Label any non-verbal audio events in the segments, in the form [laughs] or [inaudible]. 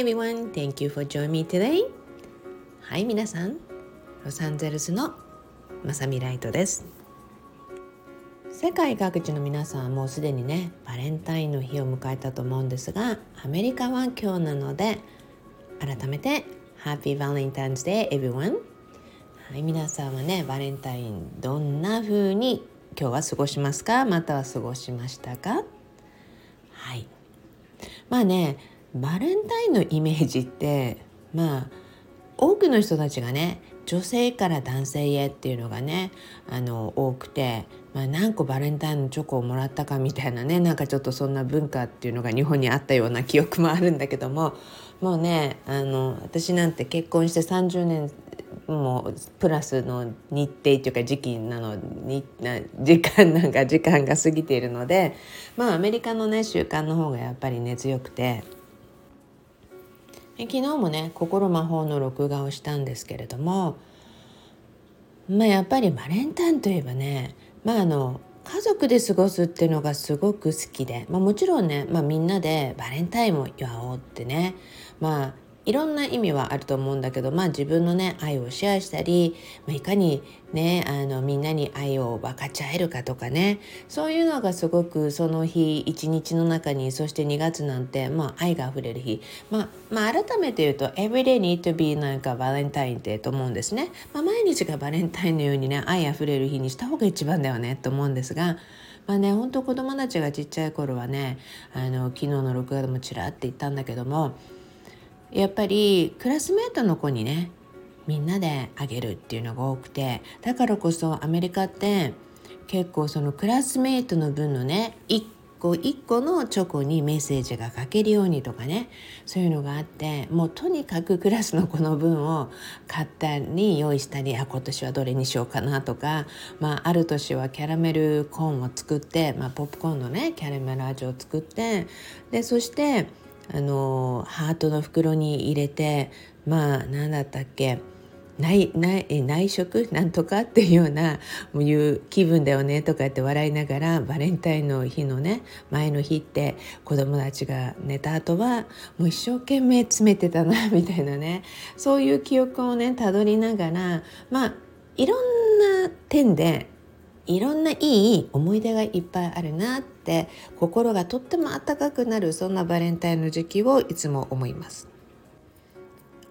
Hi everyone, thank you for joining me today. はい皆さん、ロサンゼルスのまさみライトです。世界各地の皆さんはもうすでにねバレンタインの日を迎えたと思うんですがアメリカは今日なので改めて Happy Valentine's Day everyone. はい皆さんはねバレンタインどんな風に今日は過ごしますか？または過ごしましたか？はい。まあねバレンタインのイメージってまあ多くの人たちがね女性から男性へっていうのがねあの多くて、まあ、何個バレンタインのチョコをもらったかみたいなねなんかちょっとそんな文化っていうのが日本にあったような記憶もあるんだけどももうねあの私なんて結婚して30年もうプラスの日程というか時期なのにな時間なんか時間が過ぎているのでまあアメリカのね習慣の方がやっぱり根強くて。昨日もね心魔法の録画をしたんですけれどもまあやっぱりバレンタインといえばねまああの家族で過ごすっていうのがすごく好きで、まあ、もちろんね、まあ、みんなでバレンタインも祝おうってねまあいろんな意味はあると思うんだけどまあ自分のね愛をシェアしたり、まあ、いかにねあのみんなに愛を分かち合えるかとかね。そういうのがすごくその日一日の中にそして2月なんて、まあ、愛があふれる日、まあ、まあ改めて言うと「Everyday need to be なんかバレンタインってと思うんですね、まあ、毎日がバレンタインのようにね愛あふれる日にした方が一番だよねと思うんですが。まあね本当子供たちがちっちゃい頃はねあの昨日の録画でもちらって言ったんだけどもやっぱりクラスメートの子にねみんなであげるっていうのが多くてだからこそアメリカって結構そのクラスメートの分のね1個1個のチョコにメッセージが書けるようにとかねそういうのがあってもうとにかくクラスの子の分を買ったり用意したりあ今年はどれにしようかなとか、まあ、ある年はキャラメルコーンを作って、まあ、ポップコーンのねキャラメル味を作ってでそしてあのハートの袋に入れてまあ何だったっけ内内内職？[laughs] なんとかっていうようないう気分だよねとかって笑いながらバレンタインの日のね前の日って子供たちが寝た後はもう一生懸命詰めてたな [laughs] みたいなねそういう記憶をねたどりながらまあいろんな点でいろんないい思い出がいっぱいあるなって心がとっても温かくなるそんなバレンタインの時期をいつも思います。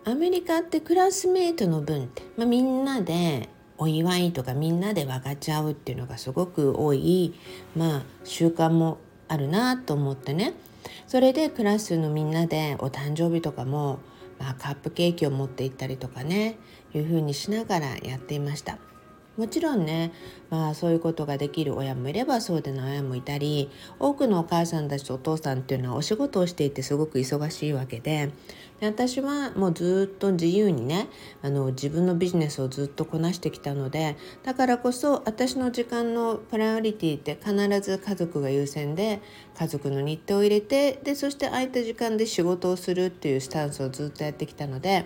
アメリカってクラスメートの分って、まあ、みんなでお祝いとかみんなで分かち合うっていうのがすごく多い、まあ、習慣もあるなと思ってねそれでクラスのみんなでお誕生日とかも、まあ、カップケーキを持って行ったりとかねいうふうにしながらやっていました。もちろんね、まあ、そういうことができる親もいればそうでない親もいたり多くのお母さんたちとお父さんっていうのはお仕事をしていてすごく忙しいわけでで私はもうずっと自由にねあの自分のビジネスをずっとこなしてきたのでだからこそ私の時間のプライオリティって必ず家族が優先で家族の日程を入れてでそして空いた時間で仕事をするっていうスタンスをずっとやってきたので。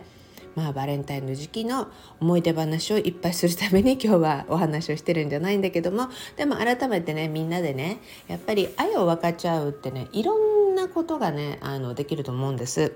まあ、バレンタインの時期の思い出話をいっぱいするために今日はお話をしてるんじゃないんだけどもでも改めてねみんなでねやっぱり愛を分かち合うってねいろんなことがねあのできると思うんです。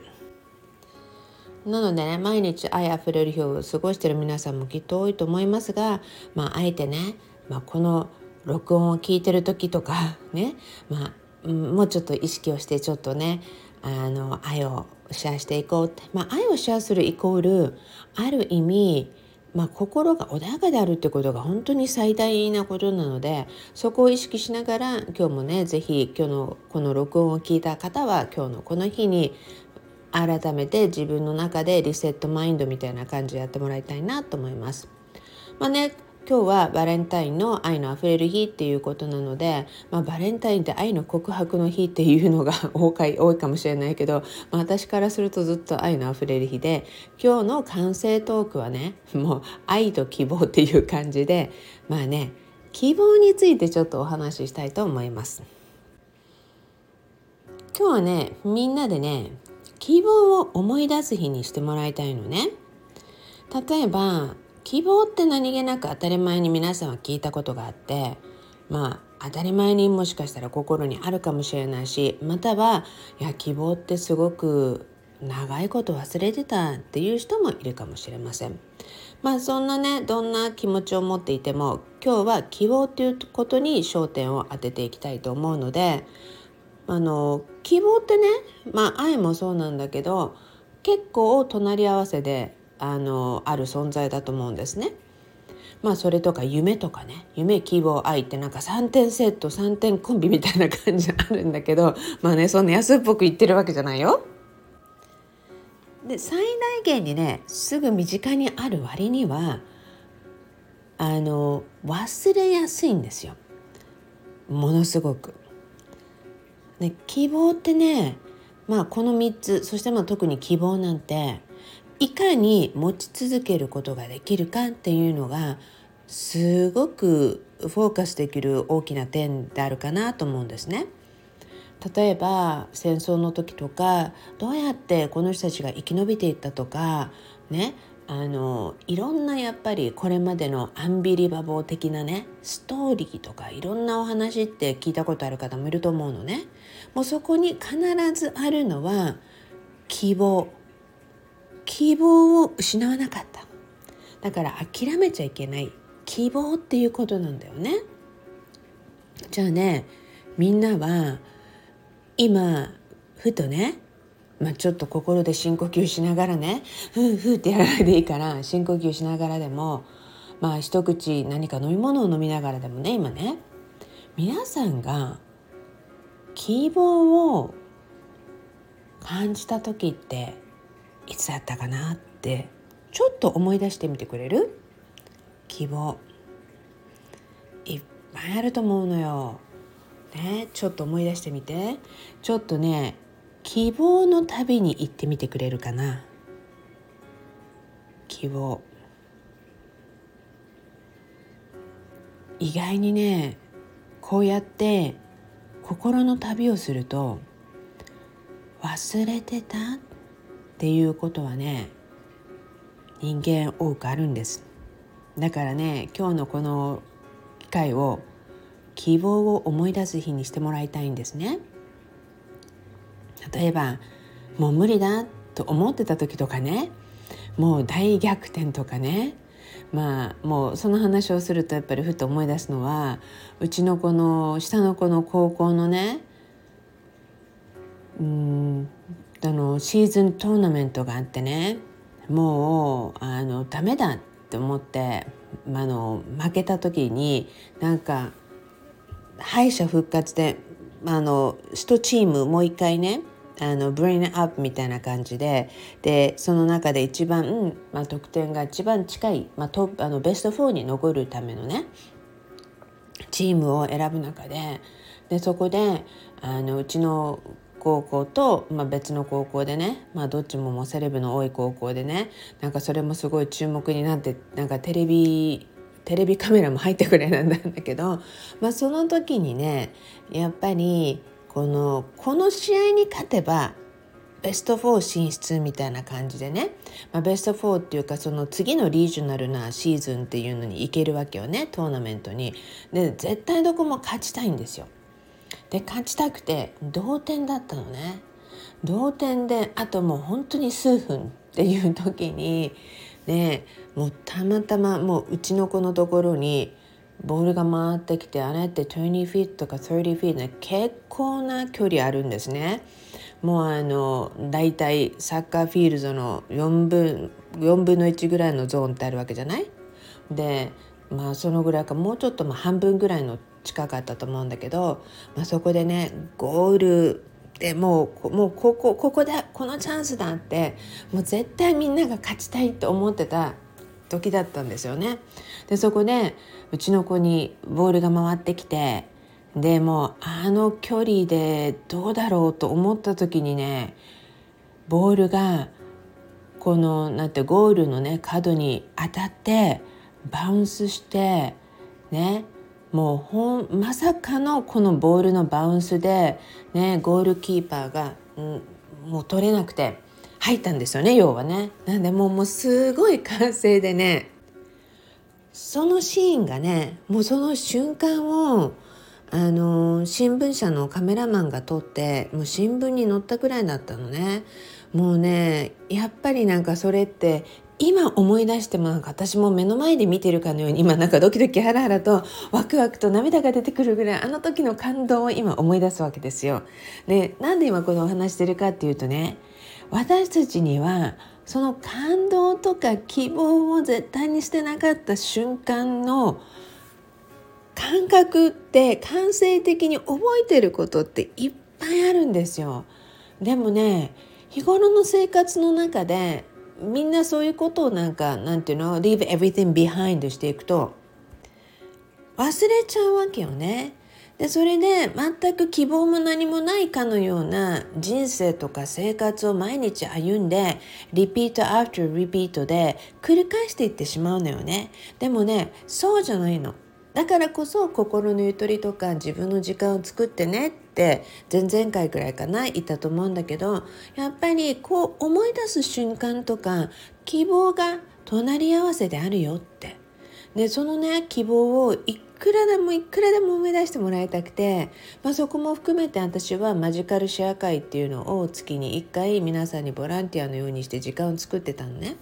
なのでね毎日愛あふれる日を過ごしてる皆さんもきっと多いと思いますが、まあ、あえてね、まあ、この録音を聞いてる時とかね、まあ、もうちょっと意識をしてちょっとねあの愛をシェアしていこうって、まあ、愛をシェアするイコールある意味、まあ、心が穏やかであるってことが本当に最大なことなのでそこを意識しながら今日もね是非今日のこの録音を聞いた方は今日のこの日に改めて自分の中でリセットマインドみたいな感じでやってもらいたいなと思います。まあね今日はバレンタインの愛のあふれる日っていうことなので、まあ、バレンタインって愛の告白の日っていうのが [laughs] 多い多いかもしれないけど、まあ、私からするとずっと愛のあふれる日で今日の完成トークはねもう愛と希望っていう感じでまあね希望についてちょっとお話ししたいと思います。今日はねみんなでね希望を思い出す日にしてもらいたいのね。例えば希望って何気なく当たり前に皆さんは聞いたことがあってまあ当たり前にもしかしたら心にあるかもしれないしまたはいや希望ってすごく長いこと忘れてたっていう人もいるかもしれません。まあそんなねどんな気持ちを持っていても今日は希望ということに焦点を当てていきたいと思うのであの希望ってねまあ愛もそうなんだけど結構隣り合わせであのある存在だと思うんですね。まあそれとか夢とかね夢希望愛ってなんか3点セット3点コンビみたいな感じあるんだけどまあねそんな安っぽく言ってるわけじゃないよ。で最大限にねすぐ身近にある割にはあの忘れやすいんですよものすごく。ね、希望ってねまあこの3つそしてまあ特に希望なんていかに持ち続けることができるかっていうのがすごくフォーカスできる大きな点であるかなと思うんですね。例えば戦争の時とかどうやってこの人たちが生き延びていったとかねあのいろんなやっぱりこれまでのアンビリバボー的なねストーリーとかいろんなお話って聞いたことある方もいると思うのねもうそこに必ずあるのは希望希望を失わなかった。だから諦めちゃいけない。希望っていうことなんだよね。じゃあねみんなは今ふとねまあ、ちょっと心で深呼吸しながらねふうふうってやらないでいいから深呼吸しながらでもまあ一口何か飲み物を飲みながらでもね今ね皆さんが希望を感じた時っていつだったかなってちょっと思い出してみてくれる？希望。いっぱいあると思うのよ。ね、ちょっと思い出してみて。ちょっとね希望の旅に行ってみてくれるかな。希望。意外にねこうやって心の旅をすると忘れてたっっていうことはね人間多くあるんです。だからね今日のこの機会を希望を思い出す日にしてもらいたいんですね。例えばもう無理だと思ってた時とかねもう大逆転とかねまあもうその話をするとやっぱりふと思い出すのはうちの子の下の子の高校のねうんあのシーズントーナメントがあってねもうあのダメだって思って、まあの負けた時になんか敗者復活でまあの1チームもう一回ねあのブレインアップみたいな感じででその中で一番、まあ、得点が一番近い、まあ、トあのベスト4に残るためのねチームを選ぶ中ででそこであのうちの高校と、まあ、別の高校でね、まあ、どっちももうセレブの多い高校でねなんかそれもすごい注目になってなんかテレビテレビカメラも入ってくれなんだけど、まあ、その時にねやっぱりこのこの試合に勝てばベスト4進出みたいな感じでね、まあ、ベスト4っていうかその次のリージョナルなシーズンっていうのに行けるわけよねトーナメントに。で絶対どこも勝ちたいんですよ。で勝ちたくて同点だったのね。同点であともう本当に数分っていう時にねもうたまたまもううちの子のところにボールが回ってきてあれって20フィートとか30フィートね結構な距離あるんですね。もうあの大体サッカーフィールドの4分 ,4 分の1ぐらいのゾーンってあるわけじゃない？でまあそのぐらいかもうちょっとまあ半分ぐらいの近かったと思うんだけど、まあ、そこでねゴールでもうもうここここでこのチャンスだってもう絶対みんなが勝ちたいと思ってた時だったんですよね。でそこでうちの子にボールが回ってきてでもうあの距離でどうだろうと思った時にねボールがこのなんてゴールのね角に当たってバウンスしてねもうほんまさかのこのボールのバウンスで、ね、ゴールキーパーが、うん、もう取れなくて入ったんですよね要はね。なんでもうもうすごい歓声でねそのシーンがねもうその瞬間をあの新聞社のカメラマンが撮ってもう新聞に載ったぐらいだったのねもうねやっぱりなんかそれって今思い出してもなんか私も目の前で見てるかのように今なんかドキドキハラハラとワクワクと涙が出てくるぐらいあの時の感動を今思い出すわけですよ。でなんで今このお話してるかっていうとね私たちにはその感動とか希望を絶対にしてなかった瞬間の感覚って感性的に覚えてることっていっぱいあるんですよ。でもね日頃の生活の中でみんなそういうことをなんかなんていうの？leave everything behind していくと忘れちゃうわけよね。でそれで全く希望も何もないかのような人生とか生活を毎日歩んでrepeat after repeat で繰り返していってしまうのよね。でもねそうじゃないの。だからこそ心のゆとりとか自分の時間を作ってねって前々回くらいかな言ったと思うんだけどやっぱりこう思い出す瞬間とか希望が隣り合わせであるよってでそのね希望をいくらでもいくらでも思い出してもらいたくて、まあ、そこも含めて私はマジカルシェア会っていうのを月に1回皆さんにボランティアのようにして時間を作ってたのね。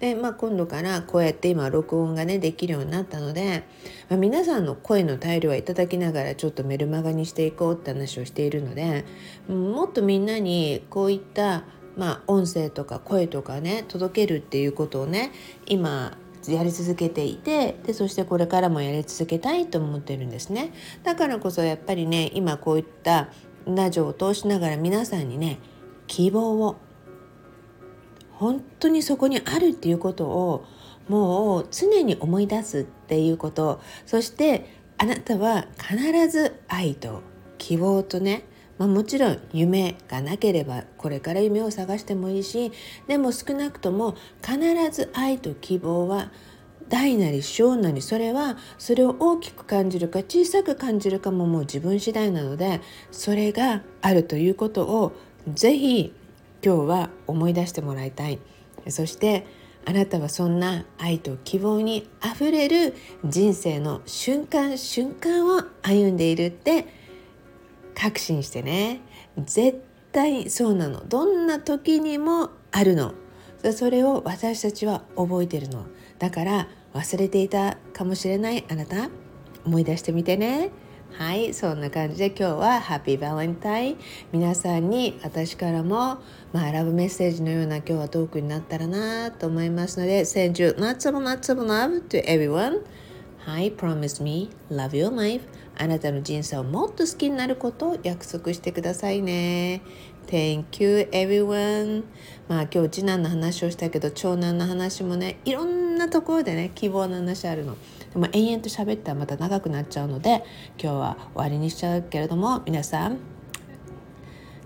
で、まあ、今度からこうやって今録音がねできるようになったので、まあ、皆さんの声の態度はいただきながらちょっとメルマガにしていこうって話をしているのでもっとみんなにこういったまあ、音声とか声とかね届けるっていうことをね今やり続けていてでそしてこれからもやり続けたいと思ってるんですね。だからこそやっぱりね今こういったラジオを通しながら皆さんにね希望を本当にそこにあるっていうことをもう常に思い出すっていうこと。そしてあなたは必ず愛と希望とねまあ、もちろん夢がなければこれから夢を探してもいいしでも少なくとも必ず愛と希望は大なり小なりそれはそれを大きく感じるか小さく感じるかももう自分次第なのでそれがあるということをぜひ今日は思い出してもらいたい。そしてあなたはそんな愛と希望にあふれる人生の瞬間瞬間を歩んでいるって確信してね。絶対そうなの。どんな時にもあるの。それを私たちは覚えてるの。だから忘れていたかもしれないあなた。思い出してみてね。はいそんな感じで今日はハッピーバレンタイン皆さんに私からもまあラブメッセージのような今日はトークになったらなと思いますので Send you lots of lots of love to everyone はい Promise me love your life あなたの人生をもっと好きになることを約束してくださいね。Thank you everyone. まあ今日次男の話をしたけど長男の話もねいろんなところでね希望の話あるの。でも延々と喋ったらまた長くなっちゃうので今日は終わりにしちゃうけれども皆さん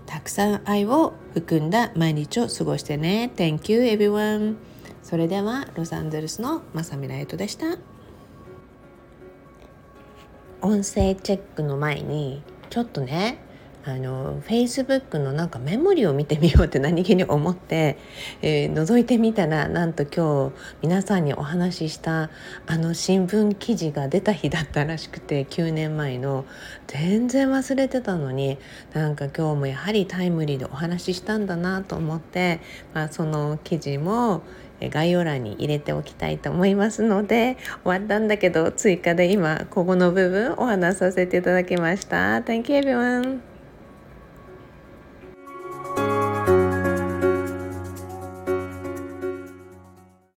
たくさん愛を含んだ毎日を過ごしてね。Thank you everyone. それではロサンゼルスのまさみらえとでした。音声チェックの前にちょっとねあの Facebook のなんかメモリを見てみようって何気に思って、えー、覗いてみたらなんと今日皆さんにお話ししたあの新聞記事が出た日だったらしくて9年前の全然忘れてたのになんか今日もやはりタイムリーでお話ししたんだなと思って、まあ、その記事も概要欄に入れておきたいと思いますので終わったんだけど追加で今ここの部分お話しさせていただきました。Thank you everyone!